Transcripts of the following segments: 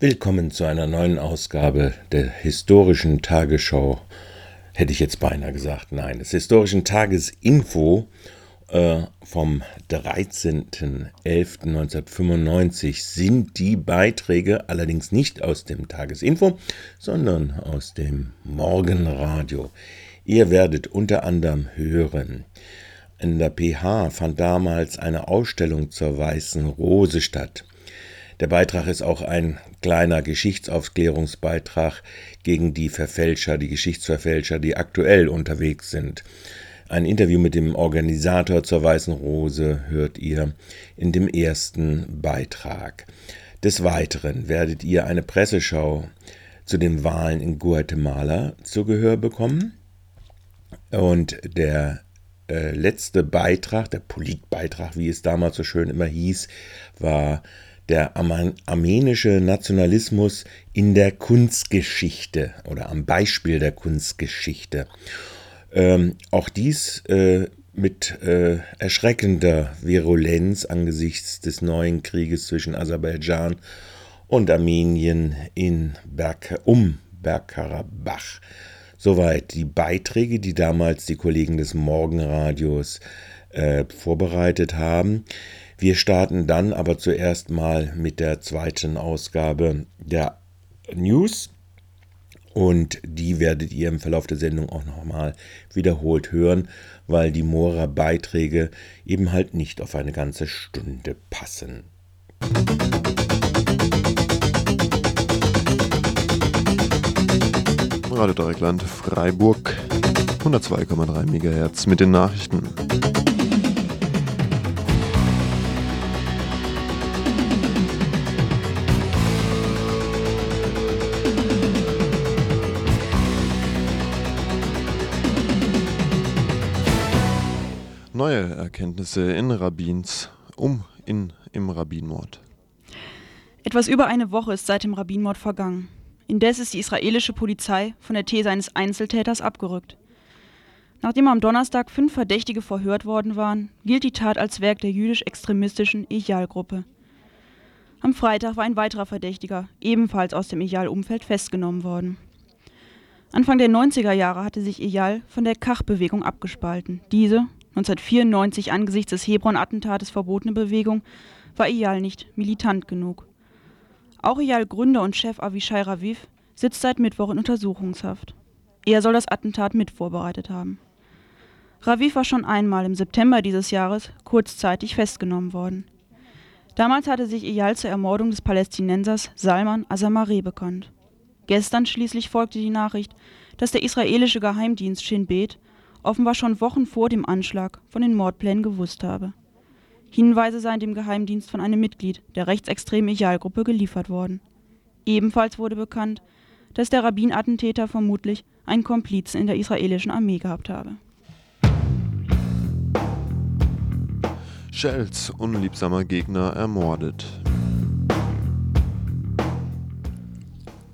Willkommen zu einer neuen Ausgabe der historischen Tagesschau. Hätte ich jetzt beinahe gesagt, nein, des historischen Tagesinfo äh, vom 13.11.1995 sind die Beiträge allerdings nicht aus dem Tagesinfo, sondern aus dem Morgenradio. Ihr werdet unter anderem hören, in der PH fand damals eine Ausstellung zur Weißen Rose statt. Der Beitrag ist auch ein kleiner Geschichtsaufklärungsbeitrag gegen die Verfälscher, die Geschichtsverfälscher, die aktuell unterwegs sind. Ein Interview mit dem Organisator zur Weißen Rose hört ihr in dem ersten Beitrag. Des Weiteren werdet ihr eine Presseschau zu den Wahlen in Guatemala zu Gehör bekommen. Und der äh, letzte Beitrag, der Politbeitrag, wie es damals so schön immer hieß, war der armenische Nationalismus in der Kunstgeschichte oder am Beispiel der Kunstgeschichte. Ähm, auch dies äh, mit äh, erschreckender Virulenz angesichts des neuen Krieges zwischen Aserbaidschan und Armenien in Berg, um Bergkarabach. Soweit die Beiträge, die damals die Kollegen des Morgenradios äh, vorbereitet haben. Wir starten dann aber zuerst mal mit der zweiten Ausgabe der News. Und die werdet ihr im Verlauf der Sendung auch nochmal wiederholt hören, weil die Mora-Beiträge eben halt nicht auf eine ganze Stunde passen. Radio Dreieckland Freiburg 102,3 MHz mit den Nachrichten. Erkenntnisse in Rabbins um in, im Rabbinmord. Etwas über eine Woche ist seit dem Rabbinmord vergangen. Indes ist die israelische Polizei von der These eines Einzeltäters abgerückt. Nachdem am Donnerstag fünf Verdächtige verhört worden waren, gilt die Tat als Werk der jüdisch-extremistischen Ejal-Gruppe. Am Freitag war ein weiterer Verdächtiger, ebenfalls aus dem Ejal-Umfeld, festgenommen worden. Anfang der 90er Jahre hatte sich Ejal von der Kach-Bewegung abgespalten. Diese, 1994 angesichts des Hebron-Attentates verbotene Bewegung war Eyal nicht militant genug. Auch Eyal-Gründer und Chef Avishai Raviv sitzt seit Mittwoch in Untersuchungshaft. Er soll das Attentat mit vorbereitet haben. Raviv war schon einmal im September dieses Jahres kurzzeitig festgenommen worden. Damals hatte sich Eyal zur Ermordung des Palästinensers Salman Asamareh bekannt. Gestern schließlich folgte die Nachricht, dass der israelische Geheimdienst Shin Bet offenbar schon Wochen vor dem Anschlag von den Mordplänen gewusst habe. Hinweise seien dem Geheimdienst von einem Mitglied der rechtsextremen Idealgruppe geliefert worden. Ebenfalls wurde bekannt, dass der Rabbinattentäter vermutlich einen Komplizen in der israelischen Armee gehabt habe. Shells unliebsamer Gegner ermordet.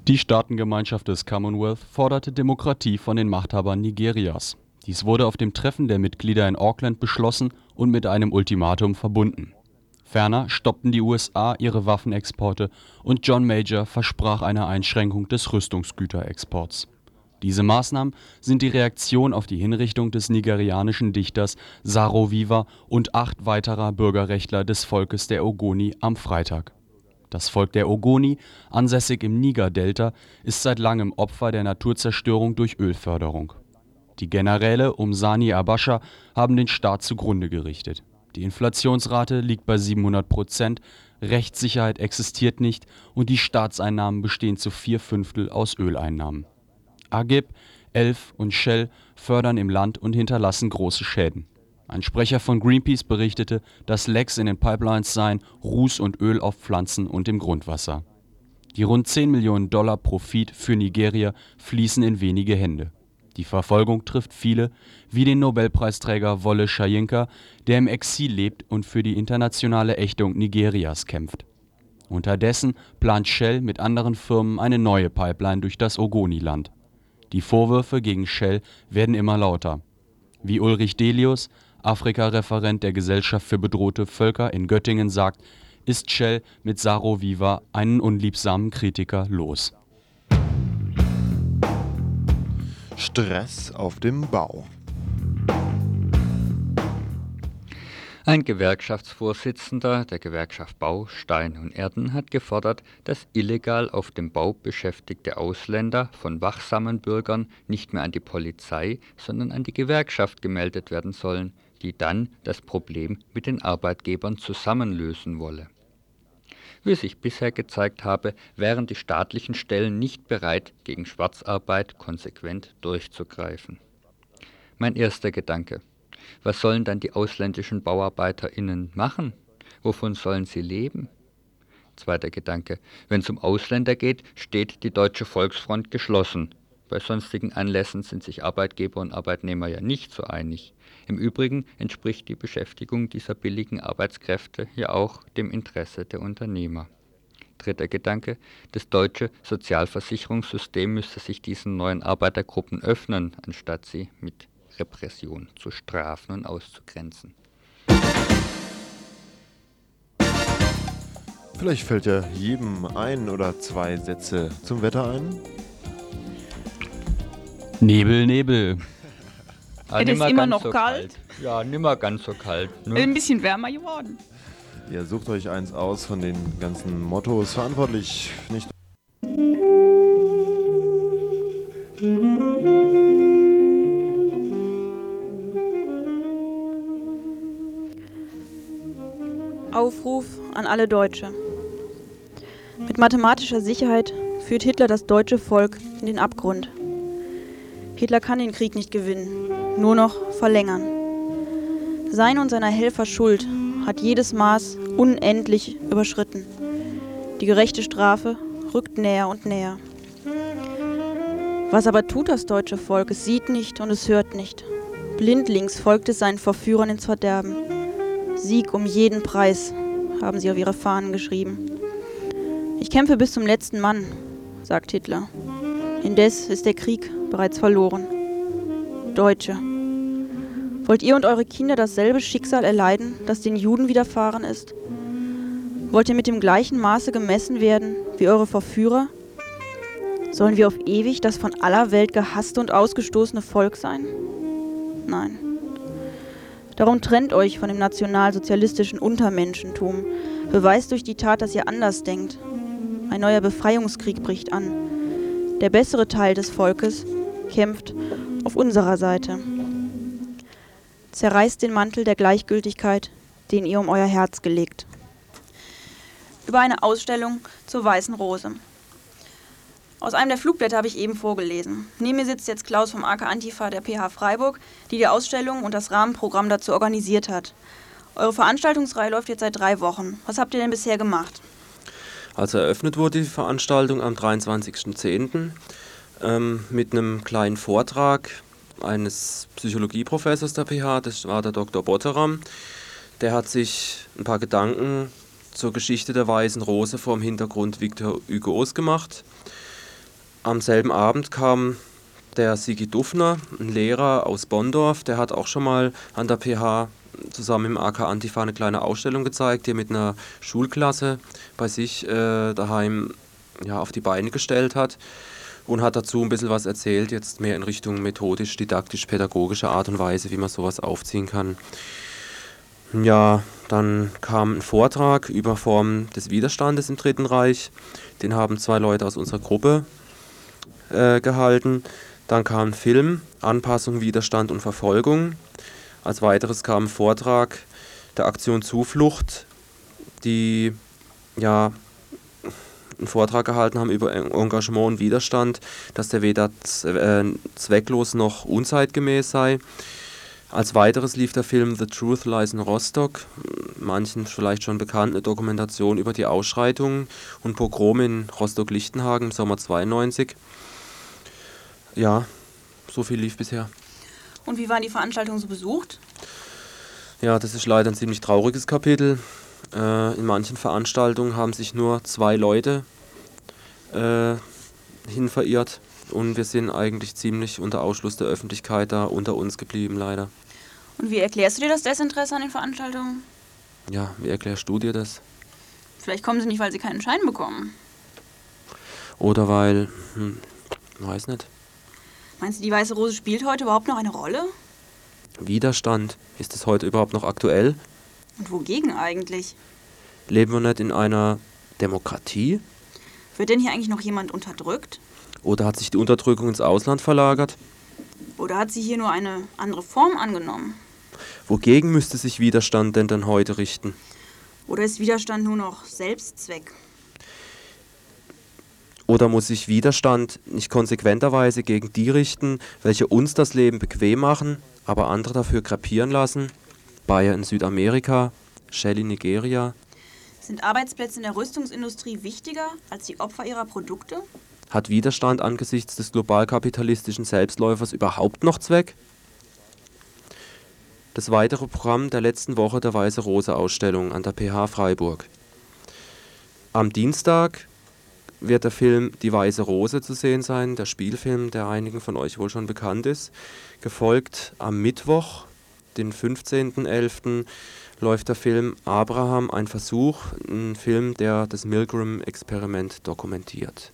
Die Staatengemeinschaft des Commonwealth forderte Demokratie von den Machthabern Nigerias. Dies wurde auf dem Treffen der Mitglieder in Auckland beschlossen und mit einem Ultimatum verbunden. Ferner stoppten die USA ihre Waffenexporte und John Major versprach eine Einschränkung des Rüstungsgüterexports. Diese Maßnahmen sind die Reaktion auf die Hinrichtung des nigerianischen Dichters Saro Viva und acht weiterer Bürgerrechtler des Volkes der Ogoni am Freitag. Das Volk der Ogoni, ansässig im Niger-Delta, ist seit langem Opfer der Naturzerstörung durch Ölförderung die Generäle um Sani Abacha haben den Staat zugrunde gerichtet. Die Inflationsrate liegt bei 700 Prozent, Rechtssicherheit existiert nicht und die Staatseinnahmen bestehen zu vier Fünftel aus Öleinnahmen. Agib, Elf und Shell fördern im Land und hinterlassen große Schäden. Ein Sprecher von Greenpeace berichtete, dass Lecks in den Pipelines seien, Ruß und Öl auf Pflanzen und im Grundwasser. Die rund 10 Millionen Dollar Profit für Nigeria fließen in wenige Hände. Die Verfolgung trifft viele, wie den Nobelpreisträger Wolle Soyinka, der im Exil lebt und für die internationale Ächtung Nigerias kämpft. Unterdessen plant Shell mit anderen Firmen eine neue Pipeline durch das Ogoniland. Die Vorwürfe gegen Shell werden immer lauter. Wie Ulrich Delius, Afrika-Referent der Gesellschaft für bedrohte Völker in Göttingen sagt, ist Shell mit Saro Viva einen unliebsamen Kritiker los. Stress auf dem Bau. Ein Gewerkschaftsvorsitzender der Gewerkschaft Bau, Stein und Erden hat gefordert, dass illegal auf dem Bau beschäftigte Ausländer von wachsamen Bürgern nicht mehr an die Polizei, sondern an die Gewerkschaft gemeldet werden sollen, die dann das Problem mit den Arbeitgebern zusammenlösen wolle. Wie sich bisher gezeigt habe, wären die staatlichen Stellen nicht bereit, gegen Schwarzarbeit konsequent durchzugreifen. Mein erster Gedanke. Was sollen dann die ausländischen BauarbeiterInnen machen? Wovon sollen sie leben? Zweiter Gedanke. Wenn es um Ausländer geht, steht die Deutsche Volksfront geschlossen. Bei sonstigen Anlässen sind sich Arbeitgeber und Arbeitnehmer ja nicht so einig. Im Übrigen entspricht die Beschäftigung dieser billigen Arbeitskräfte ja auch dem Interesse der Unternehmer. Dritter Gedanke. Das deutsche Sozialversicherungssystem müsste sich diesen neuen Arbeitergruppen öffnen, anstatt sie mit Repression zu strafen und auszugrenzen. Vielleicht fällt ja jedem ein oder zwei Sätze zum Wetter ein. Nebel, Nebel. Es ist immer ganz noch so kalt. Ja, nimmer ganz so kalt. Ein Ne? bisschen wärmer geworden. Ihr sucht euch eins aus von den ganzen Mottos. Verantwortlich nicht. Aufruf an alle Deutsche. Mit mathematischer Sicherheit führt Hitler das deutsche Volk in den Abgrund. Hitler kann den Krieg nicht gewinnen, nur noch verlängern. Sein und seiner Helfer Schuld hat jedes Maß unendlich überschritten. Die gerechte Strafe rückt näher und näher. Was aber tut das deutsche Volk? Es sieht nicht und es hört nicht. Blindlings folgt es seinen Verführern ins Verderben. Sieg um jeden Preis, haben sie auf ihre Fahnen geschrieben. Ich kämpfe bis zum letzten Mann, sagt Hitler. Indes ist der Krieg bereits verloren. Deutsche, wollt ihr und eure Kinder dasselbe Schicksal erleiden, das den Juden widerfahren ist? Wollt ihr mit dem gleichen Maße gemessen werden wie eure Verführer? Sollen wir auf ewig das von aller Welt gehasste und ausgestoßene Volk sein? Nein. Darum trennt euch von dem nationalsozialistischen Untermenschentum. Beweist durch die Tat, dass ihr anders denkt. Ein neuer Befreiungskrieg bricht an. Der bessere Teil des Volkes kämpft auf unserer Seite. Zerreißt den Mantel der Gleichgültigkeit, den ihr um euer Herz gelegt. Über eine Ausstellung zur Weißen Rose. Aus einem der Flugblätter habe ich eben vorgelesen. Neben mir sitzt jetzt Klaus vom AK Antifa der PH Freiburg, die die Ausstellung und das Rahmenprogramm dazu organisiert hat. Eure Veranstaltungsreihe läuft jetzt seit drei Wochen. Was habt ihr denn bisher gemacht? Also eröffnet wurde die Veranstaltung am 23.10. Ähm, mit einem kleinen Vortrag eines Psychologieprofessors der PH, das war der Dr. Botteram. Der hat sich ein paar Gedanken zur Geschichte der Weißen Rose vor dem Hintergrund Victor Hugos gemacht. Am selben Abend kam der Sigi Dufner, ein Lehrer aus Bonndorf, der hat auch schon mal an der PH zusammen im AK Antifa eine kleine Ausstellung gezeigt, die er mit einer Schulklasse bei sich äh, daheim ja, auf die Beine gestellt hat und hat dazu ein bisschen was erzählt, jetzt mehr in Richtung methodisch, didaktisch, pädagogische Art und Weise, wie man sowas aufziehen kann. Ja, dann kam ein Vortrag über Formen des Widerstandes im Dritten Reich. Den haben zwei Leute aus unserer Gruppe äh, gehalten. Dann kam ein Film, Anpassung, Widerstand und Verfolgung. Als weiteres kam ein Vortrag der Aktion Zuflucht, die ja einen Vortrag gehalten haben über Engagement und Widerstand, dass der weder äh, zwecklos noch unzeitgemäß sei. Als weiteres lief der Film The Truth Lies in Rostock, manchen vielleicht schon bekannt, eine Dokumentation über die Ausschreitungen und Pogrom in Rostock-Lichtenhagen im Sommer 92. Ja, so viel lief bisher. Und wie waren die Veranstaltungen so besucht? Ja, das ist leider ein ziemlich trauriges Kapitel. Äh, in manchen Veranstaltungen haben sich nur zwei Leute äh, hin verirrt und wir sind eigentlich ziemlich unter Ausschluss der Öffentlichkeit da unter uns geblieben, leider. Und wie erklärst du dir das Desinteresse an den Veranstaltungen? Ja, wie erklärst du dir das? Vielleicht kommen sie nicht, weil sie keinen Schein bekommen. Oder weil, hm, weiß nicht. Meinst du, die Weiße Rose spielt heute überhaupt noch eine Rolle? Widerstand. Ist es heute überhaupt noch aktuell? Und wogegen eigentlich? Leben wir nicht in einer Demokratie? Wird denn hier eigentlich noch jemand unterdrückt? Oder hat sich die Unterdrückung ins Ausland verlagert? Oder hat sie hier nur eine andere Form angenommen? Wogegen müsste sich Widerstand denn dann heute richten? Oder ist Widerstand nur noch Selbstzweck? Oder muss sich Widerstand nicht konsequenterweise gegen die richten, welche uns das Leben bequem machen, aber andere dafür krepieren lassen? Bayer in Südamerika, Shell in Nigeria. Sind Arbeitsplätze in der Rüstungsindustrie wichtiger als die Opfer ihrer Produkte? Hat Widerstand angesichts des globalkapitalistischen Selbstläufers überhaupt noch Zweck? Das weitere Programm der letzten Woche der Weiße Rose Ausstellung an der PH Freiburg. Am Dienstag wird der Film Die Weiße Rose zu sehen sein, der Spielfilm, der einigen von euch wohl schon bekannt ist. Gefolgt am Mittwoch, den 15.11., läuft der Film Abraham, ein Versuch, ein Film, der das Milgram-Experiment dokumentiert.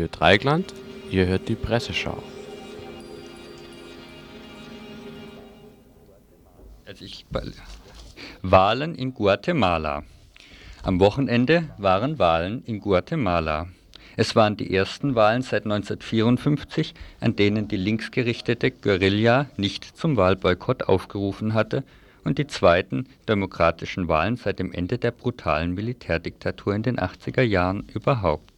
Radio Dreigland, ihr hört die Presseschau. Wahlen in Guatemala. Am Wochenende waren Wahlen in Guatemala. Es waren die ersten Wahlen seit 1954, an denen die linksgerichtete Guerilla nicht zum Wahlboykott aufgerufen hatte und die zweiten demokratischen Wahlen seit dem Ende der brutalen Militärdiktatur in den 80er Jahren überhaupt.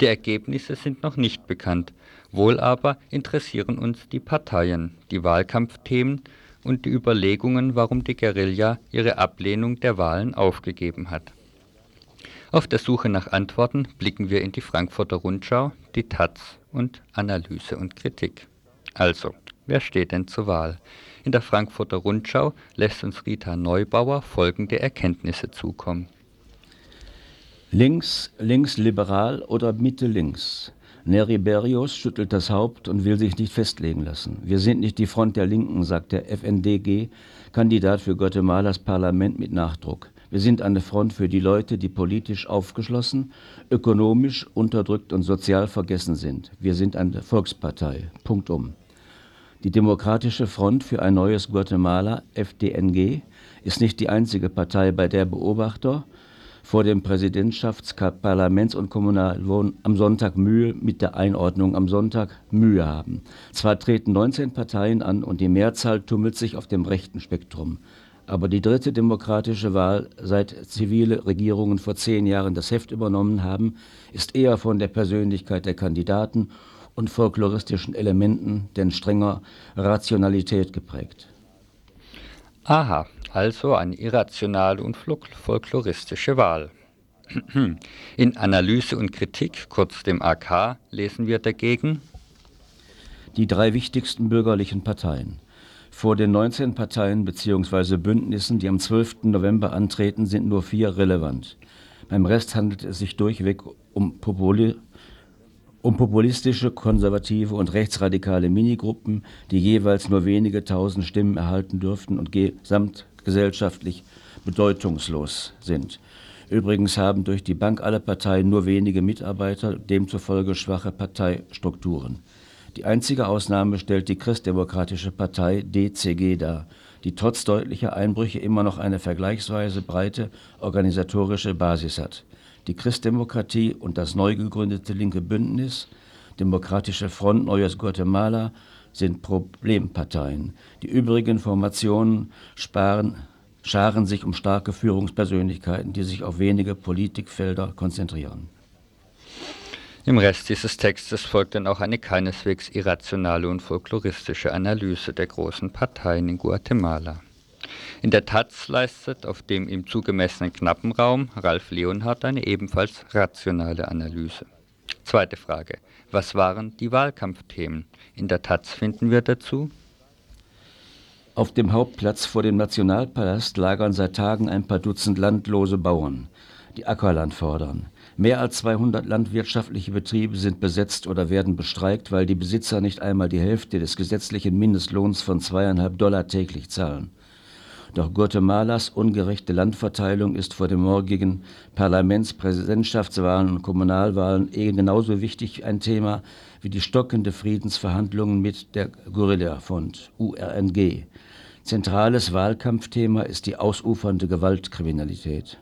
Die Ergebnisse sind noch nicht bekannt, wohl aber interessieren uns die Parteien, die Wahlkampfthemen und die Überlegungen, warum die Guerilla ihre Ablehnung der Wahlen aufgegeben hat. Auf der Suche nach Antworten blicken wir in die Frankfurter Rundschau, die Taz und Analyse und Kritik. Also, wer steht denn zur Wahl? In der Frankfurter Rundschau lässt uns Rita Neubauer folgende Erkenntnisse zukommen. Links, linksliberal oder Mitte links? Neri Berrios schüttelt das Haupt und will sich nicht festlegen lassen. Wir sind nicht die Front der Linken, sagt der FNDG-Kandidat für Guatemalas Parlament mit Nachdruck. Wir sind eine Front für die Leute, die politisch aufgeschlossen, ökonomisch unterdrückt und sozial vergessen sind. Wir sind eine Volkspartei. Punktum. Die Demokratische Front für ein neues Guatemala, FDNG, ist nicht die einzige Partei, bei der Beobachter vor dem Präsidentschafts-, Parlaments- und Kommunalwahlen am Sonntag Mühe mit der Einordnung am Sonntag Mühe haben. Zwar treten 19 Parteien an und die Mehrzahl tummelt sich auf dem rechten Spektrum. Aber die dritte demokratische Wahl, seit zivile Regierungen vor zehn Jahren das Heft übernommen haben, ist eher von der Persönlichkeit der Kandidaten und folkloristischen Elementen, denn strenger Rationalität geprägt. Aha, also eine irrationale und folkloristische Wahl. In Analyse und Kritik, kurz dem AK, lesen wir dagegen Die drei wichtigsten bürgerlichen Parteien. Vor den 19 Parteien bzw. Bündnissen, die am 12. November antreten, sind nur vier relevant. Beim Rest handelt es sich durchweg um, Populi um populistische, konservative und rechtsradikale Minigruppen, die jeweils nur wenige tausend Stimmen erhalten dürften und gesamtgesellschaftlich bedeutungslos sind. Übrigens haben durch die Bank alle Parteien nur wenige Mitarbeiter, demzufolge schwache Parteistrukturen. Die einzige Ausnahme stellt die Christdemokratische Partei DCG dar, die trotz deutlicher Einbrüche immer noch eine vergleichsweise breite organisatorische Basis hat. Die Christdemokratie und das neu gegründete linke Bündnis Demokratische Front Neues Guatemala sind Problemparteien. Die übrigen Formationen sparen, scharen sich um starke Führungspersönlichkeiten, die sich auf wenige Politikfelder konzentrieren. Im Rest dieses Textes folgt dann auch eine keineswegs irrationale und folkloristische Analyse der großen Parteien in Guatemala. In der Taz leistet auf dem ihm zugemessenen knappen Raum Ralf Leonhardt eine ebenfalls rationale Analyse. Zweite Frage. Was waren die Wahlkampfthemen? In der Taz finden wir dazu Auf dem Hauptplatz vor dem Nationalpalast lagern seit Tagen ein paar Dutzend landlose Bauern, die Ackerland fordern. Mehr als 200 landwirtschaftliche Betriebe sind besetzt oder werden bestreikt, weil die Besitzer nicht einmal die Hälfte des gesetzlichen Mindestlohns von zweieinhalb Dollar täglich zahlen. Doch Guatemalas ungerechte Landverteilung ist vor den morgigen Parlaments-, Präsidentschaftswahlen und Kommunalwahlen eh genauso wichtig ein Thema wie die stockende Friedensverhandlungen mit der Guerilla-Front URNG. Zentrales Wahlkampfthema ist die ausufernde Gewaltkriminalität.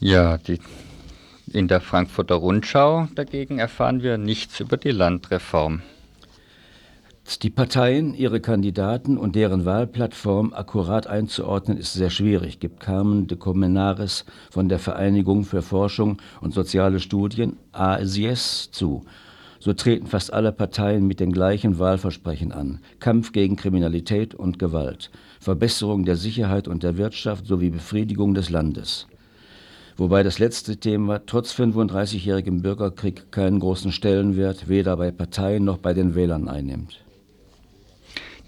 Ja, die, in der Frankfurter Rundschau dagegen erfahren wir nichts über die Landreform. Die Parteien, ihre Kandidaten und deren Wahlplattform akkurat einzuordnen, ist sehr schwierig, gibt Carmen de Comenares von der Vereinigung für Forschung und soziale Studien ASIES zu. So treten fast alle Parteien mit den gleichen Wahlversprechen an. Kampf gegen Kriminalität und Gewalt, Verbesserung der Sicherheit und der Wirtschaft sowie Befriedigung des Landes. Wobei das letzte Thema trotz 35-jährigem Bürgerkrieg keinen großen Stellenwert weder bei Parteien noch bei den Wählern einnimmt.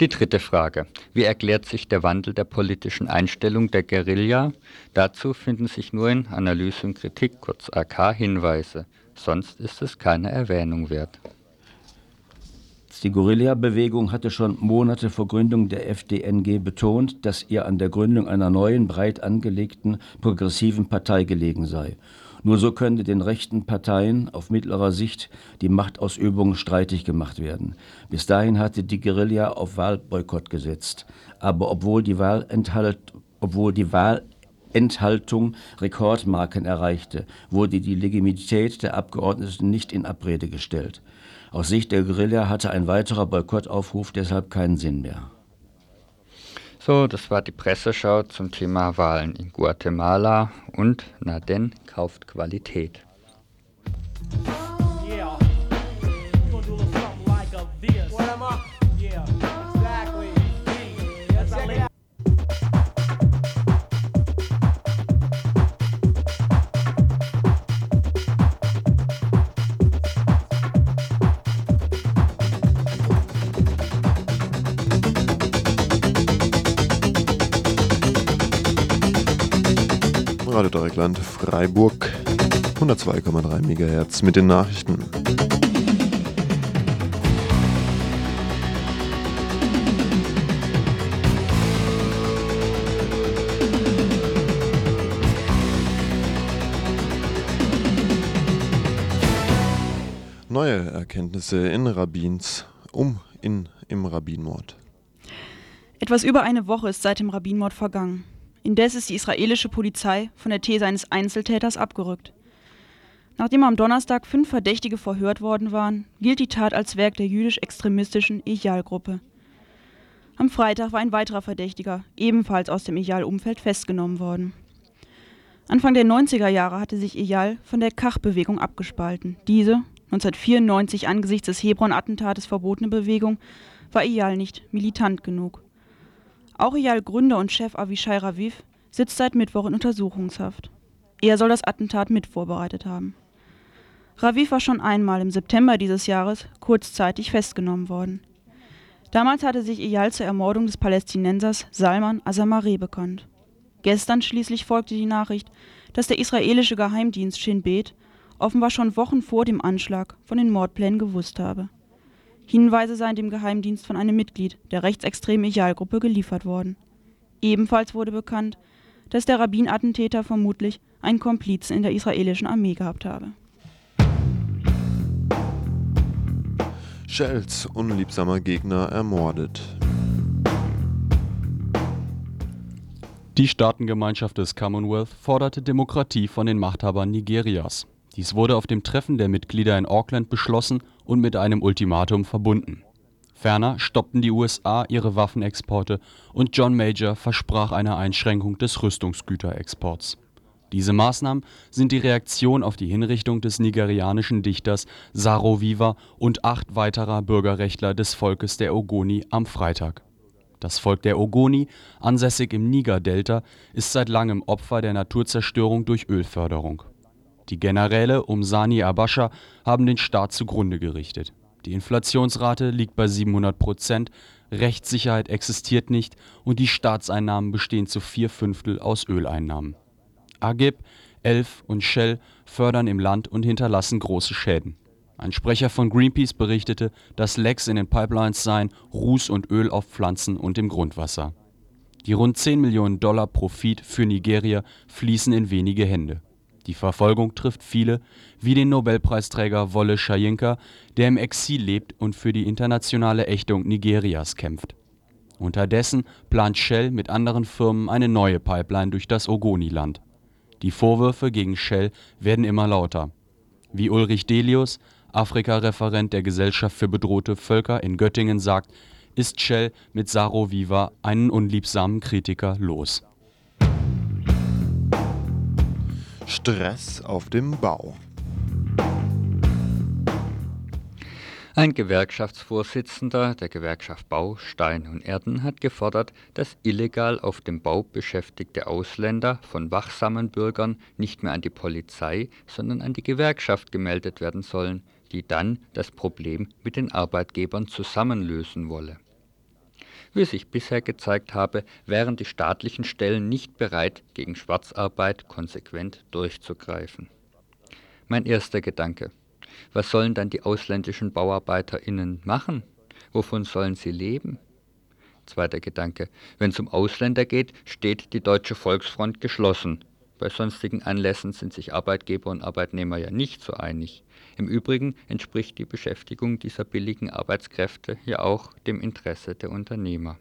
Die dritte Frage. Wie erklärt sich der Wandel der politischen Einstellung der Guerilla? Dazu finden sich nur in Analyse und Kritik, kurz AK, Hinweise. Sonst ist es keine Erwähnung wert. Die Guerilla-Bewegung hatte schon Monate vor Gründung der FDNG betont, dass ihr an der Gründung einer neuen, breit angelegten, progressiven Partei gelegen sei. Nur so könnte den rechten Parteien auf mittlerer Sicht die Machtausübung streitig gemacht werden. Bis dahin hatte die Guerilla auf Wahlboykott gesetzt. Aber obwohl die, Wahlenthalt, obwohl die Wahlenthaltung Rekordmarken erreichte, wurde die Legitimität der Abgeordneten nicht in Abrede gestellt. Aus Sicht der Guerilla hatte ein weiterer Boykottaufruf deshalb keinen Sinn mehr. So, das war die Presseschau zum Thema Wahlen in Guatemala und na denn kauft Qualität. Radio Dreieckland Freiburg 102,3 MHz mit den Nachrichten. Neue Erkenntnisse in Rabbins um in im Rabbinmord. Etwas über eine Woche ist seit dem Rabbinmord vergangen. Indes ist die israelische Polizei von der These eines Einzeltäters abgerückt. Nachdem am Donnerstag fünf Verdächtige verhört worden waren, gilt die Tat als Werk der jüdisch-extremistischen Ejal-Gruppe. Am Freitag war ein weiterer Verdächtiger, ebenfalls aus dem Ejal-Umfeld, festgenommen worden. Anfang der 90er Jahre hatte sich Ejal von der Kach-Bewegung abgespalten. Diese, 1994 angesichts des Hebron-Attentates verbotene Bewegung, war Ejal nicht militant genug. Auch Ejal-Gründer und Chef Avishai Raviv sitzt seit Mittwoch in Untersuchungshaft. Er soll das Attentat mit vorbereitet haben. Raviv war schon einmal im September dieses Jahres kurzzeitig festgenommen worden. Damals hatte sich Eyal zur Ermordung des Palästinensers Salman Asamareh bekannt. Gestern schließlich folgte die Nachricht, dass der israelische Geheimdienst Shin Bet offenbar schon Wochen vor dem Anschlag von den Mordplänen gewusst habe. Hinweise seien dem Geheimdienst von einem Mitglied der rechtsextremen Eyal-Gruppe geliefert worden. Ebenfalls wurde bekannt, dass der Rabbin-Attentäter vermutlich einen Komplizen in der israelischen Armee gehabt habe. Shells unliebsamer Gegner ermordet. Die Staatengemeinschaft des Commonwealth forderte Demokratie von den Machthabern Nigerias. Dies wurde auf dem Treffen der Mitglieder in Auckland beschlossen und mit einem Ultimatum verbunden. Ferner stoppten die USA ihre Waffenexporte und John Major versprach eine Einschränkung des Rüstungsgüterexports. Diese Maßnahmen sind die Reaktion auf die Hinrichtung des nigerianischen Dichters Saro Viva und acht weiterer Bürgerrechtler des Volkes der Ogoni am Freitag. Das Volk der Ogoni, ansässig im Niger-Delta, ist seit langem Opfer der Naturzerstörung durch Ölförderung. Die Generäle um Sani Abascha haben den Staat zugrunde gerichtet. Die Inflationsrate liegt bei 700 Prozent, Rechtssicherheit existiert nicht und die Staatseinnahmen bestehen zu vier Fünftel aus Öleinnahmen. Agib, Elf und Shell fördern im Land und hinterlassen große Schäden. Ein Sprecher von Greenpeace berichtete, dass Lecks in den Pipelines seien, Ruß und Öl auf Pflanzen und im Grundwasser. Die rund 10 Millionen Dollar Profit für Nigeria fließen in wenige Hände. Die Verfolgung trifft viele, wie den Nobelpreisträger Wolle Soyinka, der im Exil lebt und für die internationale Ächtung Nigerias kämpft. Unterdessen plant Shell mit anderen Firmen eine neue Pipeline durch das Ogoniland. Die Vorwürfe gegen Shell werden immer lauter. Wie Ulrich Delius, Afrika-Referent der Gesellschaft für bedrohte Völker in Göttingen, sagt, ist Shell mit Saro Viva einen unliebsamen Kritiker los. Stress auf dem Bau. Ein Gewerkschaftsvorsitzender der Gewerkschaft Bau, Stein und Erden hat gefordert, dass illegal auf dem Bau beschäftigte Ausländer von wachsamen Bürgern nicht mehr an die Polizei, sondern an die Gewerkschaft gemeldet werden sollen, die dann das Problem mit den Arbeitgebern zusammenlösen wolle. Wie sich bisher gezeigt habe, wären die staatlichen Stellen nicht bereit, gegen Schwarzarbeit konsequent durchzugreifen. Mein erster Gedanke. Was sollen dann die ausländischen BauarbeiterInnen machen? Wovon sollen sie leben? Zweiter Gedanke. Wenn es um Ausländer geht, steht die Deutsche Volksfront geschlossen. Bei sonstigen Anlässen sind sich Arbeitgeber und Arbeitnehmer ja nicht so einig. Im Übrigen entspricht die Beschäftigung dieser billigen Arbeitskräfte ja auch dem Interesse der Unternehmer.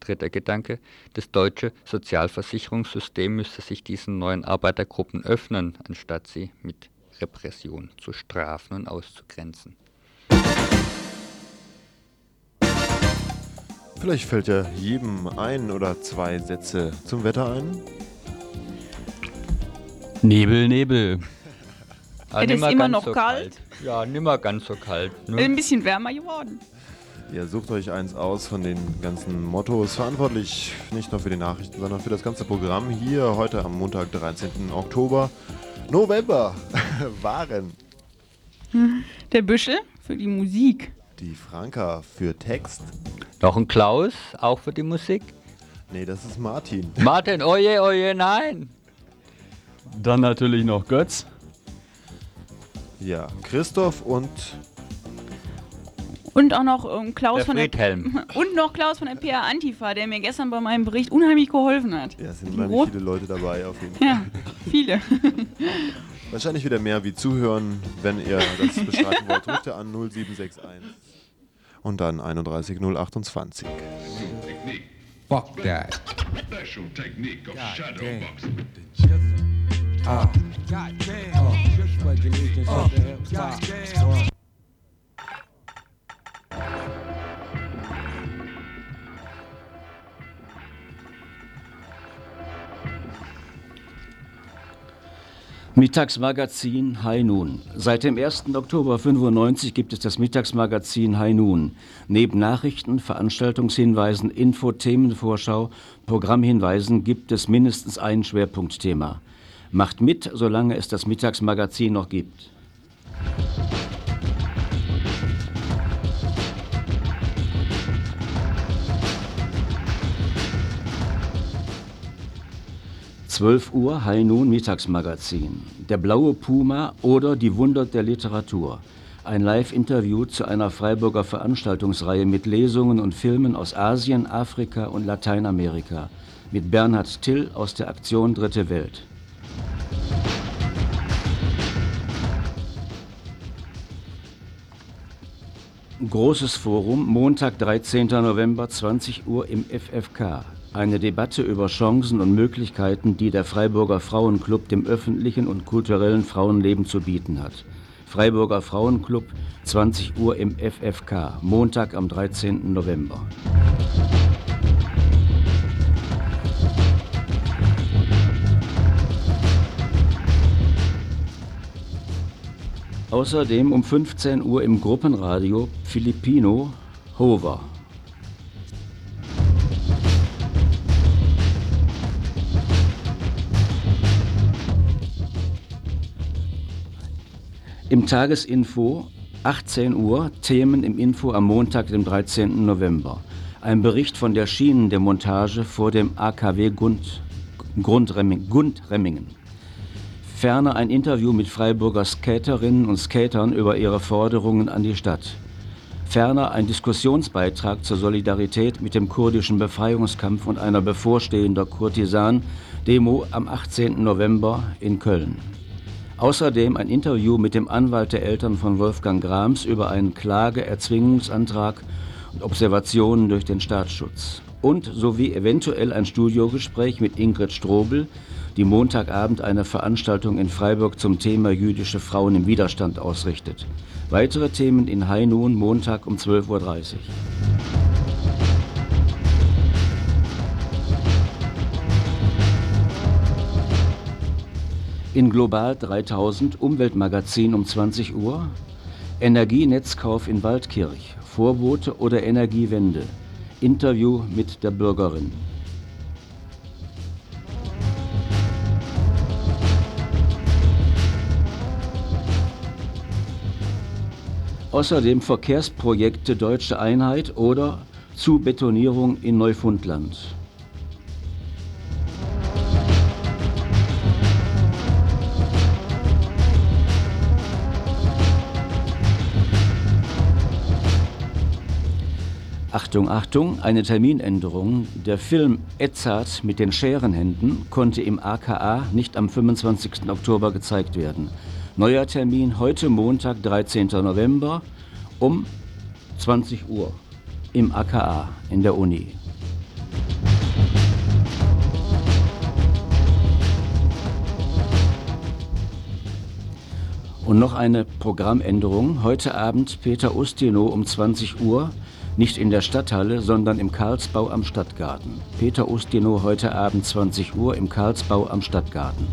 Dritter Gedanke. Das deutsche Sozialversicherungssystem müsste sich diesen neuen Arbeitergruppen öffnen, anstatt sie mit Repression zu strafen und auszugrenzen. Vielleicht fällt ja jedem ein oder zwei Sätze zum Wetter ein. Nebel, Nebel. Ah, Es ist nimmer immer noch so kalt. Ja, nimmer ganz so kalt. Ist Ne? ein bisschen wärmer geworden. Ihr sucht euch eins aus von den ganzen Mottos, verantwortlich nicht nur für die Nachrichten, sondern für das ganze Programm hier heute am Montag, 13. Oktober, November, waren Der Büschel für die Musik. die Franka für Text. Noch ein Klaus, auch für die Musik. Nee, das ist Martin. Martin, oje, oje, nein. Dann natürlich noch Götz. Ja, Christoph und Und auch noch ähm, Klaus Der von der Friedhelm. und noch Klaus von der PA Antifa, der mir gestern bei meinem Bericht unheimlich geholfen hat. ja, es sind unheimlich viele Leute dabei auf jeden Fall. Ja, viele. Wahrscheinlich wieder mehr wie zuhören, wenn ihr das beschreiben wollt. Ruft ihr an 0761 und dann 31028. Fuck that. Special technique of shadow damn. boxing. Uh. Mittagsmagazin High Noon. Seit dem 1. Oktober 95 gibt es das Mittagsmagazin High Noon. Neben Nachrichten, Veranstaltungshinweisen, Info, Themenvorschau, Programmhinweisen gibt es mindestens ein Schwerpunktthema. Macht mit, solange es das Mittagsmagazin noch gibt. Zwölf Uhr High Noon Mittagsmagazin. Der blaue Puma oder die Wunder der Literatur. Ein Live-Interview zu einer Freiburger Veranstaltungsreihe mit Lesungen und Filmen aus Asien, Afrika und Lateinamerika. Mit Bernhard Till aus der Aktion Dritte Welt. Großes Forum, Montag, 13. November, 20 Uhr im FFK. Eine Debatte über Chancen und Möglichkeiten, die der Freiburger Frauenclub dem öffentlichen und kulturellen Frauenleben zu bieten hat. Freiburger Frauenclub, 20 Uhr im FFK, Montag am 13. November. Außerdem um 15 Uhr im Gruppenradio Filipino Hover. Im Tagesinfo 18 Uhr Themen im Info am Montag, dem 13. November. Ein Bericht von der Schienendemontage vor dem AKW Gund, Grundremming, Gundremmingen. Ferner ein Interview mit Freiburger Skaterinnen und Skatern über ihre Forderungen an die Stadt. Ferner ein Diskussionsbeitrag zur Solidarität mit dem kurdischen Befreiungskampf und einer bevorstehender Kurtisan-Demo am 18. November in Köln. Außerdem ein Interview mit dem Anwalt der Eltern von Wolfgang Grams über einen Klageerzwingungsantrag und Observationen durch den Staatsschutz. Und sowie eventuell ein Studiogespräch mit Ingrid Strobel, die Montagabend eine Veranstaltung in Freiburg zum Thema jüdische Frauen im Widerstand ausrichtet. Weitere Themen in Noon Montag um 12.30 Uhr. In Global 3000 Umweltmagazin um 20 Uhr. Energienetzkauf in Waldkirch. Vorbote oder Energiewende. Interview mit der Bürgerin. Außerdem Verkehrsprojekte Deutsche Einheit oder Zubetonierung in Neufundland. Achtung, Achtung, eine Terminänderung. Der Film Edzard mit den Scherenhänden konnte im AKA nicht am 25. Oktober gezeigt werden. Neuer Termin heute Montag, 13. November um 20 Uhr im AKA in der Uni. Und noch eine Programmänderung. Heute Abend Peter Ustinow um 20 Uhr. Nicht in der Stadthalle, sondern im Karlsbau am Stadtgarten. Peter Ustinow heute Abend 20 Uhr im Karlsbau am Stadtgarten.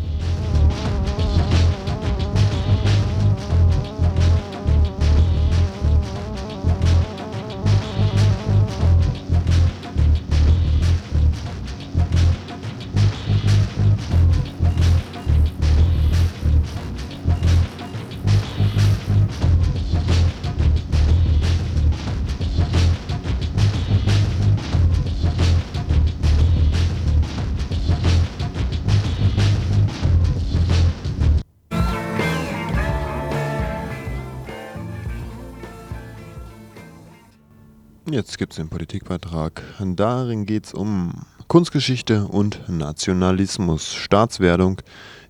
Gibt es den Politikbeitrag. Darin geht es um Kunstgeschichte und Nationalismus, Staatswerdung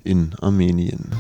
in Armenien.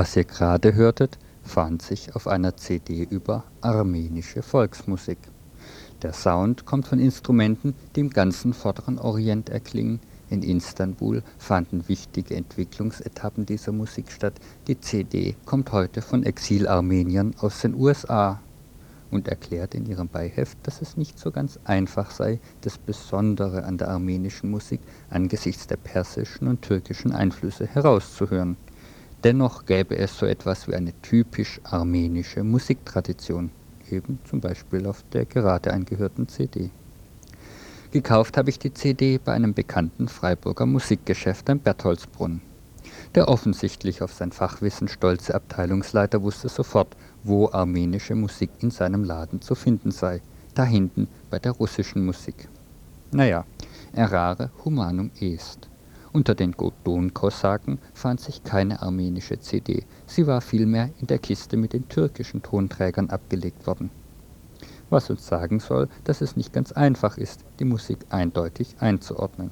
Was ihr gerade hörtet, fand sich auf einer CD über armenische Volksmusik. Der Sound kommt von Instrumenten, die im ganzen vorderen Orient erklingen. In Istanbul fanden wichtige Entwicklungsetappen dieser Musik statt. Die CD kommt heute von Exilarmeniern aus den USA und erklärt in ihrem Beiheft, dass es nicht so ganz einfach sei, das Besondere an der armenischen Musik angesichts der persischen und türkischen Einflüsse herauszuhören. Dennoch gäbe es so etwas wie eine typisch armenische Musiktradition, eben zum Beispiel auf der gerade eingehörten CD. Gekauft habe ich die CD bei einem bekannten Freiburger Musikgeschäft am Bertholdsbrunn. Der offensichtlich auf sein Fachwissen stolze Abteilungsleiter wusste sofort, wo armenische Musik in seinem Laden zu finden sei, da hinten bei der russischen Musik. Naja, errare humanum est. Unter den Godon-Kosaken fand sich keine armenische CD, sie war vielmehr in der Kiste mit den türkischen Tonträgern abgelegt worden. Was uns sagen soll, dass es nicht ganz einfach ist, die Musik eindeutig einzuordnen.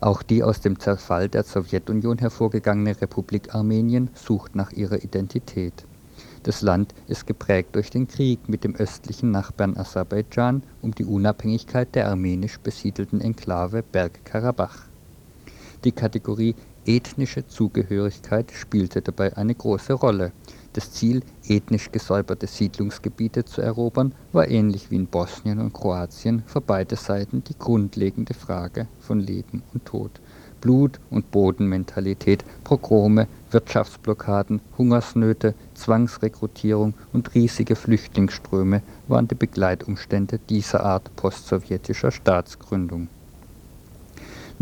Auch die aus dem Zerfall der Sowjetunion hervorgegangene Republik Armenien sucht nach ihrer Identität. Das Land ist geprägt durch den Krieg mit dem östlichen Nachbarn Aserbaidschan um die Unabhängigkeit der armenisch besiedelten Enklave Bergkarabach. Die Kategorie ethnische Zugehörigkeit spielte dabei eine große Rolle. Das Ziel, ethnisch gesäuberte Siedlungsgebiete zu erobern, war ähnlich wie in Bosnien und Kroatien für beide Seiten die grundlegende Frage von Leben und Tod. Blut- und Bodenmentalität, Pogrome, Wirtschaftsblockaden, Hungersnöte, Zwangsrekrutierung und riesige Flüchtlingsströme waren die Begleitumstände dieser Art postsowjetischer Staatsgründung.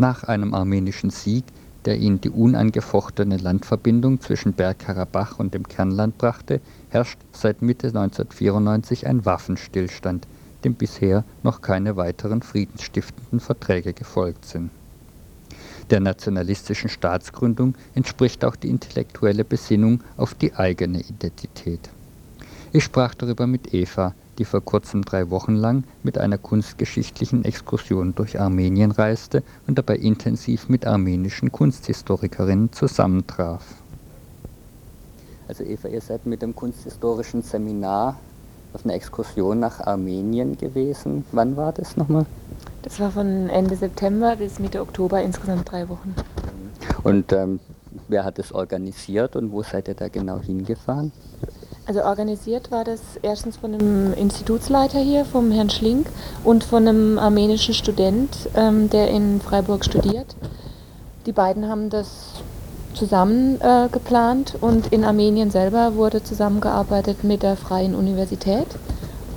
Nach einem armenischen Sieg, der ihnen die unangefochtene Landverbindung zwischen Bergkarabach und dem Kernland brachte, herrscht seit Mitte 1994 ein Waffenstillstand, dem bisher noch keine weiteren friedensstiftenden Verträge gefolgt sind. Der nationalistischen Staatsgründung entspricht auch die intellektuelle Besinnung auf die eigene Identität. Ich sprach darüber mit Eva, die vor kurzem drei Wochen lang mit einer kunstgeschichtlichen Exkursion durch Armenien reiste und dabei intensiv mit armenischen Kunsthistorikerinnen zusammentraf. Also Eva, ihr seid mit dem kunsthistorischen Seminar auf einer Exkursion nach Armenien gewesen. Wann war das nochmal? Das war von Ende September bis Mitte Oktober, insgesamt drei Wochen. Und ähm, wer hat es organisiert und wo seid ihr da genau hingefahren? Also organisiert war das erstens von einem Institutsleiter hier, vom Herrn Schlink, und von einem armenischen Student, ähm, der in Freiburg studiert. Die beiden haben das zusammen äh, geplant und in Armenien selber wurde zusammengearbeitet mit der Freien Universität.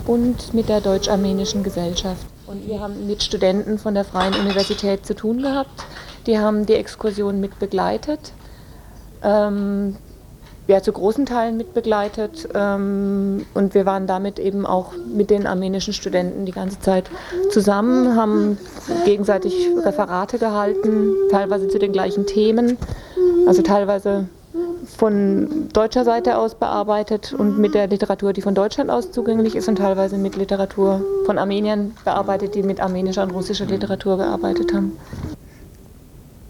und mit der Deutsch-Armenischen Gesellschaft. Und wir haben mit Studenten von der Freien Universität zu tun gehabt. Die haben die Exkursion mit begleitet. Ähm, ja, zu großen Teilen mit begleitet. Ähm, und wir waren damit eben auch mit den armenischen Studenten die ganze Zeit zusammen, haben gegenseitig Referate gehalten, teilweise zu den gleichen Themen, also teilweise von deutscher Seite aus bearbeitet und mit der Literatur, die von Deutschland aus zugänglich ist und teilweise mit Literatur von Armeniern bearbeitet, die mit armenischer und russischer Literatur gearbeitet haben.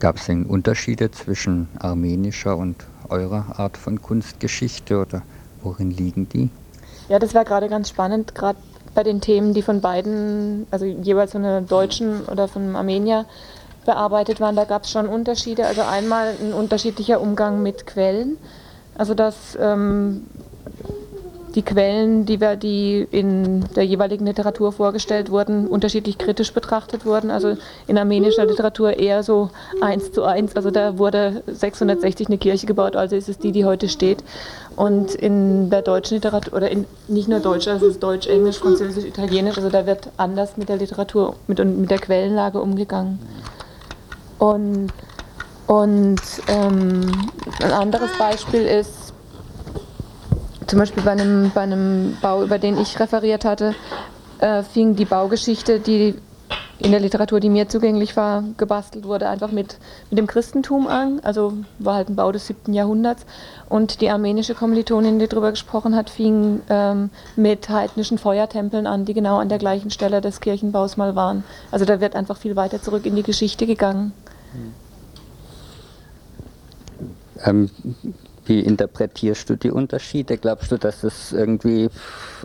Gab es denn Unterschiede zwischen armenischer und eurer Art von Kunstgeschichte oder worin liegen die? Ja, das war gerade ganz spannend, gerade bei den Themen, die von beiden, also jeweils von einer Deutschen oder von einem Armenier bearbeitet waren, da gab es schon Unterschiede. Also einmal ein unterschiedlicher Umgang mit Quellen. Also dass ähm, die Quellen, die, wir, die in der jeweiligen Literatur vorgestellt wurden, unterschiedlich kritisch betrachtet wurden. Also in armenischer Literatur eher so eins zu eins. Also da wurde 660 eine Kirche gebaut, also ist es die, die heute steht. Und in der deutschen Literatur, oder in, nicht nur Deutsch, also es ist Deutsch, Englisch, Französisch, Italienisch, also da wird anders mit der Literatur, mit, mit der Quellenlage umgegangen. Und, und ähm, ein anderes Beispiel ist, zum Beispiel bei einem, bei einem Bau, über den ich referiert hatte, äh, fing die Baugeschichte, die in der Literatur, die mir zugänglich war, gebastelt wurde, einfach mit, mit dem Christentum an. Also war halt ein Bau des 7. Jahrhunderts. Und die armenische Kommilitonin, die darüber gesprochen hat, fing ähm, mit heidnischen Feuertempeln an, die genau an der gleichen Stelle des Kirchenbaus mal waren. Also da wird einfach viel weiter zurück in die Geschichte gegangen. Ähm, wie interpretierst du die Unterschiede? Glaubst du, dass es irgendwie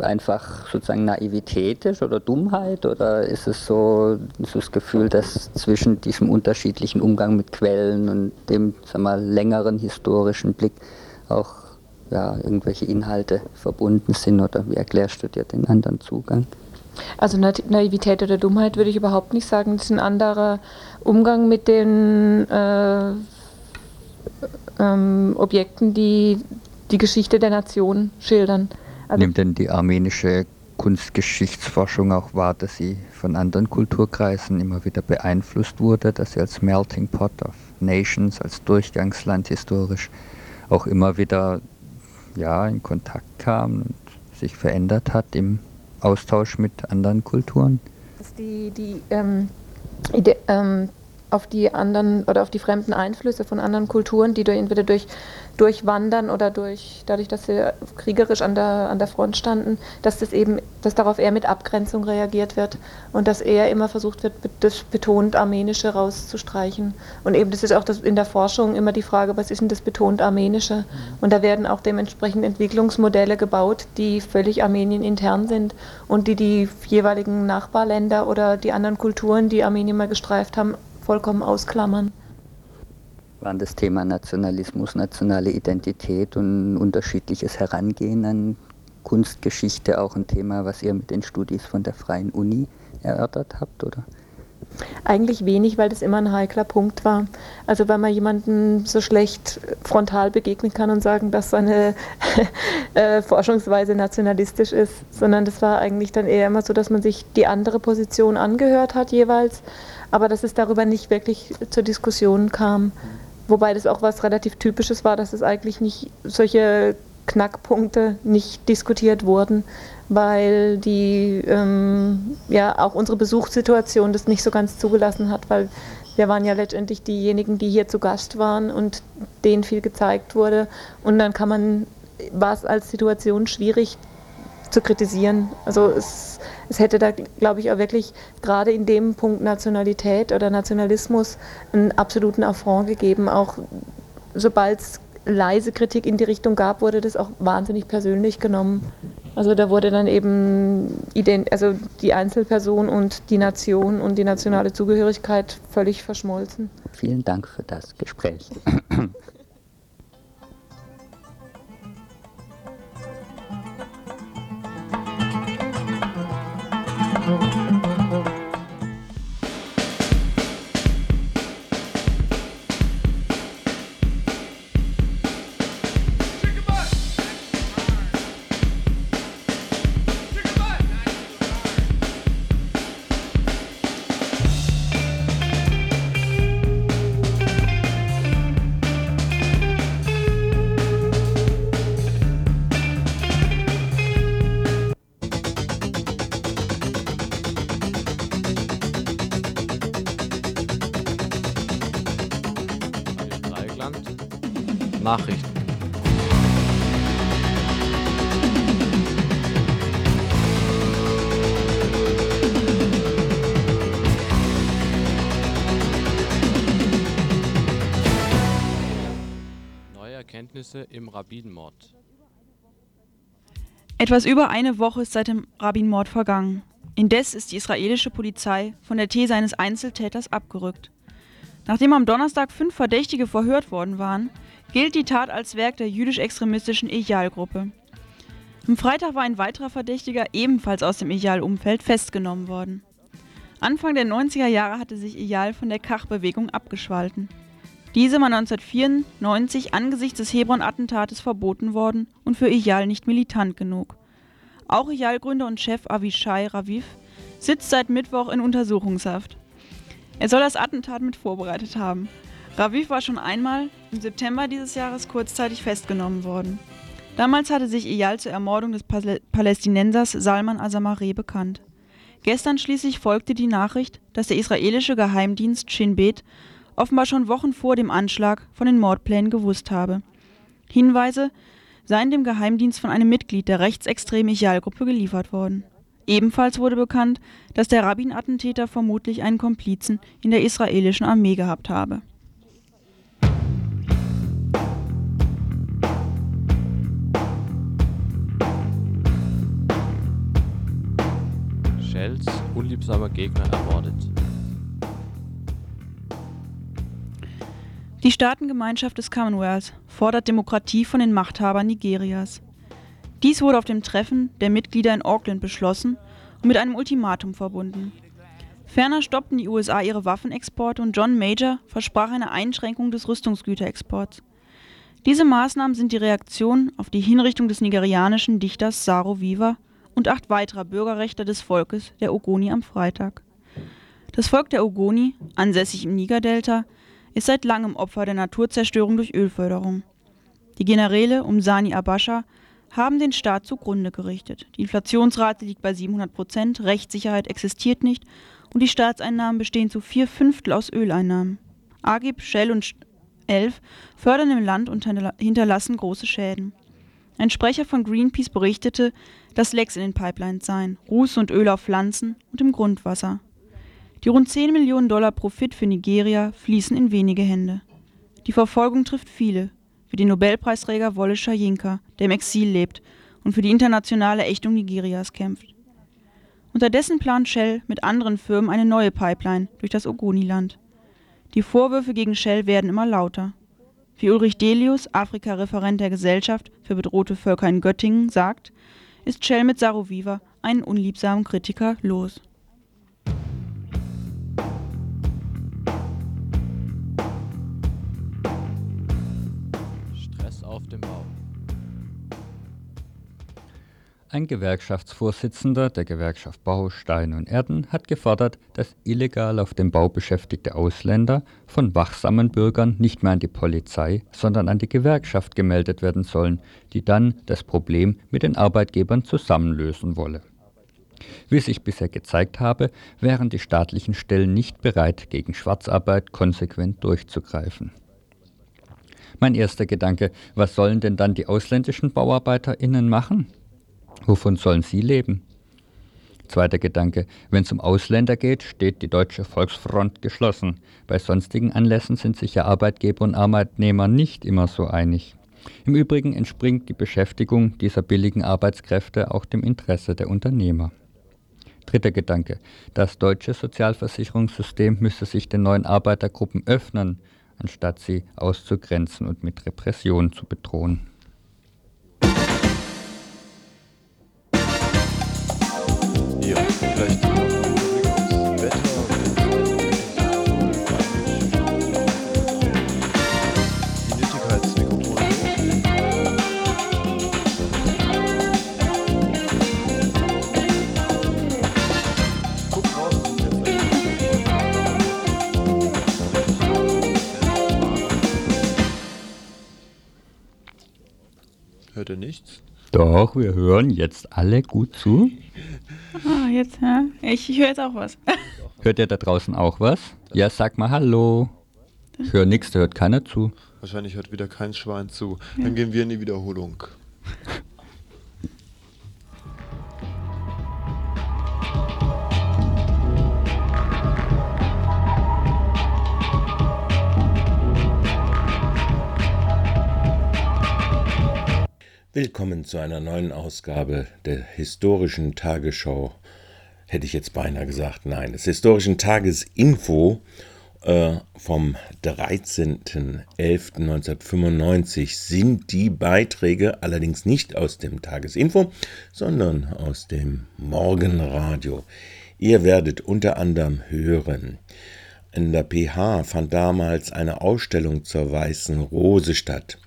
einfach sozusagen Naivität ist oder Dummheit? Oder ist es so, so das Gefühl, dass zwischen diesem unterschiedlichen Umgang mit Quellen und dem sag mal, längeren historischen Blick auch ja, irgendwelche Inhalte verbunden sind? Oder wie erklärst du dir den anderen Zugang? Also Naivität oder Dummheit würde ich überhaupt nicht sagen. Das ist ein anderer Umgang mit den äh, ähm, Objekten, die die Geschichte der Nation schildern. Also Nimmt denn die armenische Kunstgeschichtsforschung auch wahr, dass sie von anderen Kulturkreisen immer wieder beeinflusst wurde, dass sie als Melting Pot of Nations, als Durchgangsland historisch auch immer wieder ja, in Kontakt kam und sich verändert hat im Austausch mit anderen Kulturen? Die, die ähm, ähm, auf die anderen oder auf die fremden Einflüsse von anderen Kulturen, die durch, entweder durch durchwandern oder durch dadurch, dass sie kriegerisch an der, an der Front standen, dass das eben, dass darauf eher mit Abgrenzung reagiert wird und dass eher immer versucht wird, das betont Armenische rauszustreichen. Und eben das ist auch das in der Forschung immer die Frage, was ist denn das betont Armenische? Und da werden auch dementsprechend Entwicklungsmodelle gebaut, die völlig Armenien intern sind und die die jeweiligen Nachbarländer oder die anderen Kulturen, die Armenien mal gestreift haben, vollkommen ausklammern. Waren das Thema Nationalismus, nationale Identität und unterschiedliches Herangehen an Kunstgeschichte auch ein Thema, was ihr mit den Studis von der Freien Uni erörtert habt, oder? Eigentlich wenig, weil das immer ein heikler Punkt war. Also weil man jemanden so schlecht frontal begegnen kann und sagen, dass seine äh, Forschungsweise nationalistisch ist, sondern das war eigentlich dann eher immer so, dass man sich die andere Position angehört hat jeweils, aber dass es darüber nicht wirklich zur Diskussion kam. Wobei das auch was relativ Typisches war, dass es eigentlich nicht solche Knackpunkte nicht diskutiert wurden, weil die ähm, ja auch unsere Besuchssituation das nicht so ganz zugelassen hat, weil wir waren ja letztendlich diejenigen, die hier zu Gast waren und denen viel gezeigt wurde. Und dann kann man, war es als Situation schwierig zu kritisieren. Also es, es hätte da, glaube ich, auch wirklich gerade in dem Punkt Nationalität oder Nationalismus einen absoluten Affront gegeben. Auch sobald es leise Kritik in die Richtung gab, wurde das auch wahnsinnig persönlich genommen. Also da wurde dann eben also die Einzelperson und die Nation und die nationale Zugehörigkeit völlig verschmolzen. Vielen Dank für das Gespräch. Etwas über eine Woche ist seit dem Rabbinmord vergangen. Indes ist die israelische Polizei von der These eines Einzeltäters abgerückt. Nachdem am Donnerstag fünf Verdächtige verhört worden waren, gilt die Tat als Werk der jüdisch-extremistischen Ejal-Gruppe. Am Freitag war ein weiterer Verdächtiger, ebenfalls aus dem Ejal-Umfeld, festgenommen worden. Anfang der 90er Jahre hatte sich Ejal von der Kach-Bewegung abgespalten. Diese war 1994 angesichts des Hebron-Attentates verboten worden und für Ejal nicht militant genug. Auch Ejal-Gründer und Chef Avishai Raviv sitzt seit Mittwoch in Untersuchungshaft. Er soll das Attentat mit vorbereitet haben. Raviv war schon einmal im September dieses Jahres kurzzeitig festgenommen worden. Damals hatte sich Eyal zur Ermordung des Pal Palästinensers Salman Asamareh bekannt. Gestern schließlich folgte die Nachricht, dass der israelische Geheimdienst Shin Bet offenbar schon Wochen vor dem Anschlag von den Mordplänen gewusst habe. Hinweise seien dem Geheimdienst von einem Mitglied der rechtsextremen Ijal-Gruppe geliefert worden. Ebenfalls wurde bekannt, dass der Rabbin-Attentäter vermutlich einen Komplizen in der israelischen Armee gehabt habe. Shells unliebsamer Gegner ermordet. Die Staatengemeinschaft des Commonwealth fordert Demokratie von den Machthabern Nigerias. Dies wurde auf dem Treffen der Mitglieder in Auckland beschlossen und mit einem Ultimatum verbunden. Ferner stoppten die USA ihre Waffenexporte und John Major versprach eine Einschränkung des Rüstungsgüterexports. Diese Maßnahmen sind die Reaktion auf die Hinrichtung des nigerianischen Dichters Saro Viva und acht weiterer Bürgerrechte des Volkes der Ogoni am Freitag. Das Volk der Ogoni, ansässig im Nigerdelta, ist seit langem Opfer der Naturzerstörung durch Ölförderung. Die Generäle um Sani Abascha haben den Staat zugrunde gerichtet. Die Inflationsrate liegt bei 700 Prozent, Rechtssicherheit existiert nicht und die Staatseinnahmen bestehen zu vier Fünftel aus Öleinnahmen. Agib, Shell und 11 fördern im Land und hinterlassen große Schäden. Ein Sprecher von Greenpeace berichtete, dass Lecks in den Pipelines seien, Ruß und Öl auf Pflanzen und im Grundwasser. Die rund 10 Millionen Dollar Profit für Nigeria fließen in wenige Hände. Die Verfolgung trifft viele, wie den Nobelpreisträger Wolle Soyinka, der im Exil lebt und für die internationale Ächtung Nigerias kämpft. Unterdessen plant Shell mit anderen Firmen eine neue Pipeline durch das Ogoniland. Die Vorwürfe gegen Shell werden immer lauter. Wie Ulrich Delius, Afrika-Referent der Gesellschaft für bedrohte Völker in Göttingen, sagt, ist Shell mit Saroviva einen unliebsamen Kritiker los. Ein Gewerkschaftsvorsitzender der Gewerkschaft Bau, Stein und Erden hat gefordert, dass illegal auf dem Bau beschäftigte Ausländer von wachsamen Bürgern nicht mehr an die Polizei, sondern an die Gewerkschaft gemeldet werden sollen, die dann das Problem mit den Arbeitgebern zusammenlösen wolle. Wie sich bisher gezeigt habe, wären die staatlichen Stellen nicht bereit, gegen Schwarzarbeit konsequent durchzugreifen. Mein erster Gedanke, was sollen denn dann die ausländischen BauarbeiterInnen machen? Wovon sollen sie leben? Zweiter Gedanke, wenn es um Ausländer geht, steht die Deutsche Volksfront geschlossen. Bei sonstigen Anlässen sind sich ja Arbeitgeber und Arbeitnehmer nicht immer so einig. Im Übrigen entspringt die Beschäftigung dieser billigen Arbeitskräfte auch dem Interesse der Unternehmer. Dritter Gedanke, das deutsche Sozialversicherungssystem müsse sich den neuen Arbeitergruppen öffnen, anstatt sie auszugrenzen und mit Repression zu bedrohen. Dem Fenster. Hört ihr nichts? Doch, wir hören jetzt alle gut zu. Ah, jetzt, ja. Ich, ich höre jetzt auch was. Hört ihr da draußen auch was? Ja, sag mal Hallo. Ich höre nichts, da hört keiner zu. Wahrscheinlich hört wieder kein Schwein zu. Dann gehen wir in die Wiederholung. Willkommen zu einer neuen Ausgabe der historischen Tagesschau. Hätte ich jetzt beinahe gesagt, nein, des historischen Tagesinfo äh, vom 13.11.1995 sind die Beiträge allerdings nicht aus dem Tagesinfo, sondern aus dem Morgenradio. Ihr werdet unter anderem hören. In der PH fand damals eine Ausstellung zur Weißen Rose statt.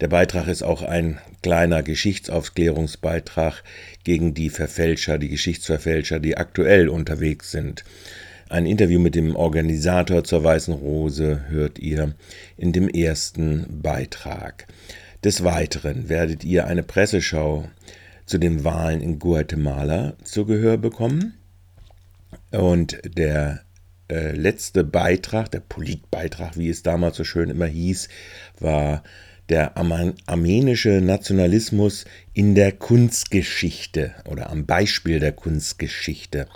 Der Beitrag ist auch ein kleiner Geschichtsaufklärungsbeitrag gegen die Verfälscher, die Geschichtsverfälscher, die aktuell unterwegs sind. Ein Interview mit dem Organisator zur Weißen Rose hört ihr in dem ersten Beitrag. Des Weiteren werdet ihr eine Presseschau zu den Wahlen in Guatemala zu Gehör bekommen. Und der äh, letzte Beitrag, der Politbeitrag, wie es damals so schön immer hieß, war der armenische Nationalismus in der Kunstgeschichte oder am Beispiel der Kunstgeschichte.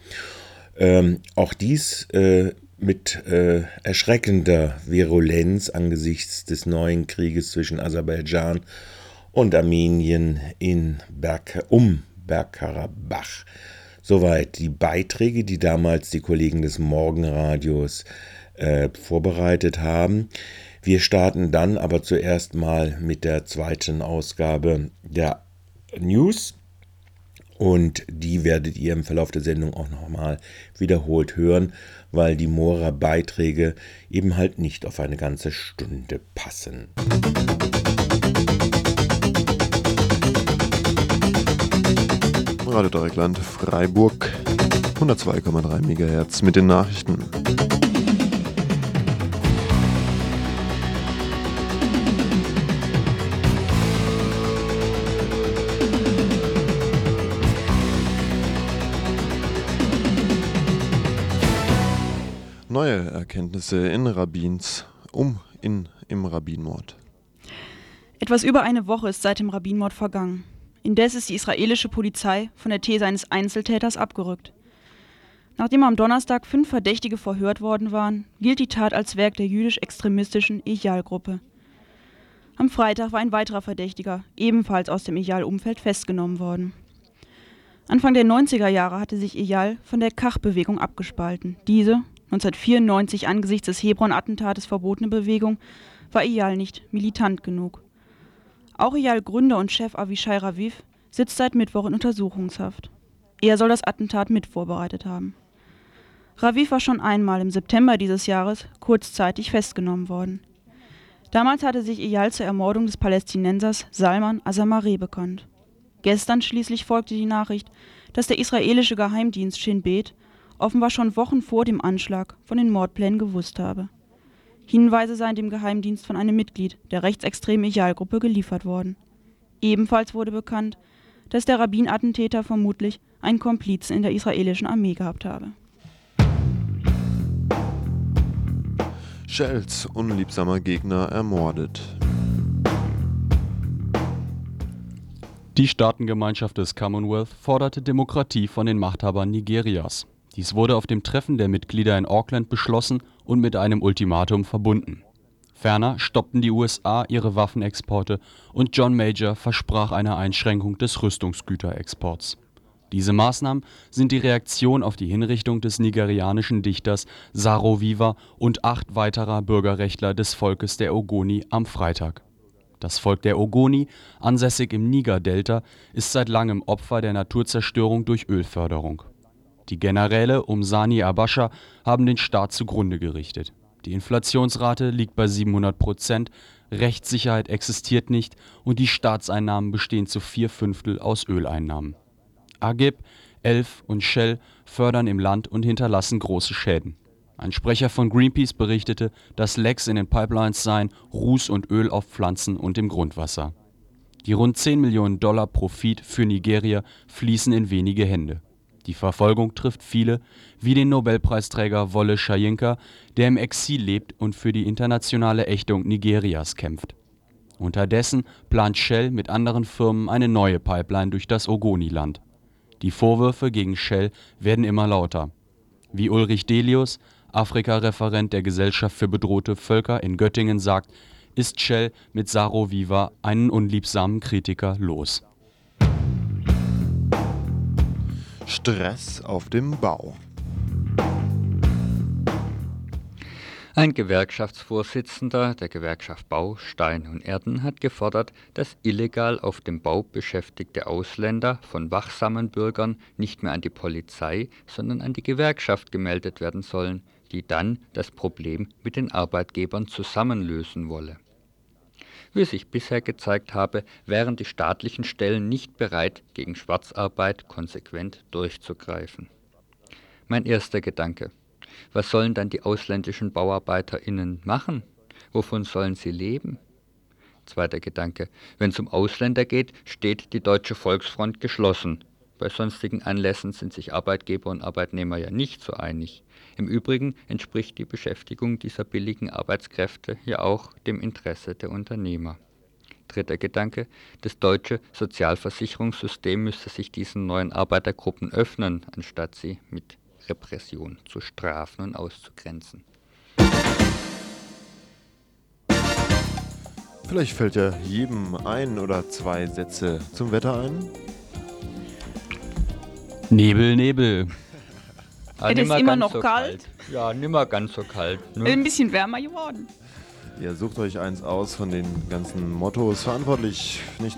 Ähm, auch dies äh, mit äh, erschreckender Virulenz angesichts des neuen Krieges zwischen Aserbaidschan und Armenien in Berg, um Bergkarabach. Soweit die Beiträge, die damals die Kollegen des Morgenradios äh, vorbereitet haben. Wir starten dann aber zuerst mal mit der zweiten Ausgabe der News. Und die werdet ihr im Verlauf der Sendung auch nochmal wiederholt hören, weil die Mora-Beiträge eben halt nicht auf eine ganze Stunde passen. Radio Dreieckland Freiburg 102,3 MHz mit den Nachrichten. Erkenntnisse in Rabbins um in im Rabbinmord. Etwas über eine Woche ist seit dem Rabbinmord vergangen. Indes ist die israelische Polizei von der These eines Einzeltäters abgerückt. Nachdem am Donnerstag fünf Verdächtige verhört worden waren, gilt die Tat als Werk der jüdisch-extremistischen Ejal-Gruppe. Am Freitag war ein weiterer Verdächtiger, ebenfalls aus dem Ejal-Umfeld, festgenommen worden. Anfang der 90er Jahre hatte sich Ejal von der Kach-Bewegung abgespalten. Diese, 1994 angesichts des Hebron-Attentates verbotene Bewegung, war Ejal nicht militant genug. Auch Ejal-Gründer und Chef Avishai Raviv sitzt seit Mittwoch in Untersuchungshaft. Er soll das Attentat mit vorbereitet haben. Raviv war schon einmal im September dieses Jahres kurzzeitig festgenommen worden. Damals hatte sich Eyal zur Ermordung des Palästinensers Salman Asamareh bekannt. Gestern schließlich folgte die Nachricht, dass der israelische Geheimdienst Shin Bet offenbar schon Wochen vor dem Anschlag von den Mordplänen gewusst habe. Hinweise seien dem Geheimdienst von einem Mitglied der rechtsextremen Eyal-Gruppe geliefert worden. Ebenfalls wurde bekannt, dass der Rabbin-Attentäter vermutlich einen Komplizen in der israelischen Armee gehabt habe. Shells unliebsamer Gegner ermordet. Die Staatengemeinschaft des Commonwealth forderte Demokratie von den Machthabern Nigerias. Dies wurde auf dem Treffen der Mitglieder in Auckland beschlossen und mit einem Ultimatum verbunden. Ferner stoppten die USA ihre Waffenexporte und John Major versprach eine Einschränkung des Rüstungsgüterexports. Diese Maßnahmen sind die Reaktion auf die Hinrichtung des nigerianischen Dichters Saro Viva und acht weiterer Bürgerrechtler des Volkes der Ogoni am Freitag. Das Volk der Ogoni, ansässig im Niger-Delta, ist seit langem Opfer der Naturzerstörung durch Ölförderung. Die Generäle um Sani Abascha haben den Staat zugrunde gerichtet. Die Inflationsrate liegt bei 700 Prozent, Rechtssicherheit existiert nicht und die Staatseinnahmen bestehen zu vier Fünftel aus Öleinnahmen. Agib, Elf und Shell fördern im Land und hinterlassen große Schäden. Ein Sprecher von Greenpeace berichtete, dass Lecks in den Pipelines seien, Ruß und Öl auf Pflanzen und im Grundwasser. Die rund 10 Millionen Dollar Profit für Nigeria fließen in wenige Hände. Die Verfolgung trifft viele, wie den Nobelpreisträger Wolle Soyinka, der im Exil lebt und für die internationale Ächtung Nigerias kämpft. Unterdessen plant Shell mit anderen Firmen eine neue Pipeline durch das Ogoniland. Die Vorwürfe gegen Shell werden immer lauter. Wie Ulrich Delius, Afrika-Referent der Gesellschaft für bedrohte Völker in Göttingen sagt, ist Shell mit Saro Viva einen unliebsamen Kritiker los. Stress auf dem Bau. Ein Gewerkschaftsvorsitzender der Gewerkschaft Bau, Stein und Erden hat gefordert, dass illegal auf dem Bau beschäftigte Ausländer von wachsamen Bürgern nicht mehr an die Polizei, sondern an die Gewerkschaft gemeldet werden sollen, die dann das Problem mit den Arbeitgebern zusammenlösen wolle. Wie sich bisher gezeigt habe, wären die staatlichen Stellen nicht bereit, gegen Schwarzarbeit konsequent durchzugreifen. Mein erster Gedanke. Was sollen dann die ausländischen BauarbeiterInnen machen? Wovon sollen sie leben? Zweiter Gedanke. Wenn es um Ausländer geht, steht die Deutsche Volksfront geschlossen. Bei sonstigen Anlässen sind sich Arbeitgeber und Arbeitnehmer ja nicht so einig. Im Übrigen entspricht die Beschäftigung dieser billigen Arbeitskräfte ja auch dem Interesse der Unternehmer. Dritter Gedanke. Das deutsche Sozialversicherungssystem müsste sich diesen neuen Arbeitergruppen öffnen, anstatt sie mit Repression zu strafen und auszugrenzen. Vielleicht fällt ja jedem ein oder zwei Sätze zum Wetter ein. Nebel, Nebel. Ah, Es ist nimmer immer noch so kalt. Ja, nimmer ganz so kalt. Ne? Ein bisschen wärmer geworden. Ihr sucht euch eins aus von den ganzen Mottos. Verantwortlich nicht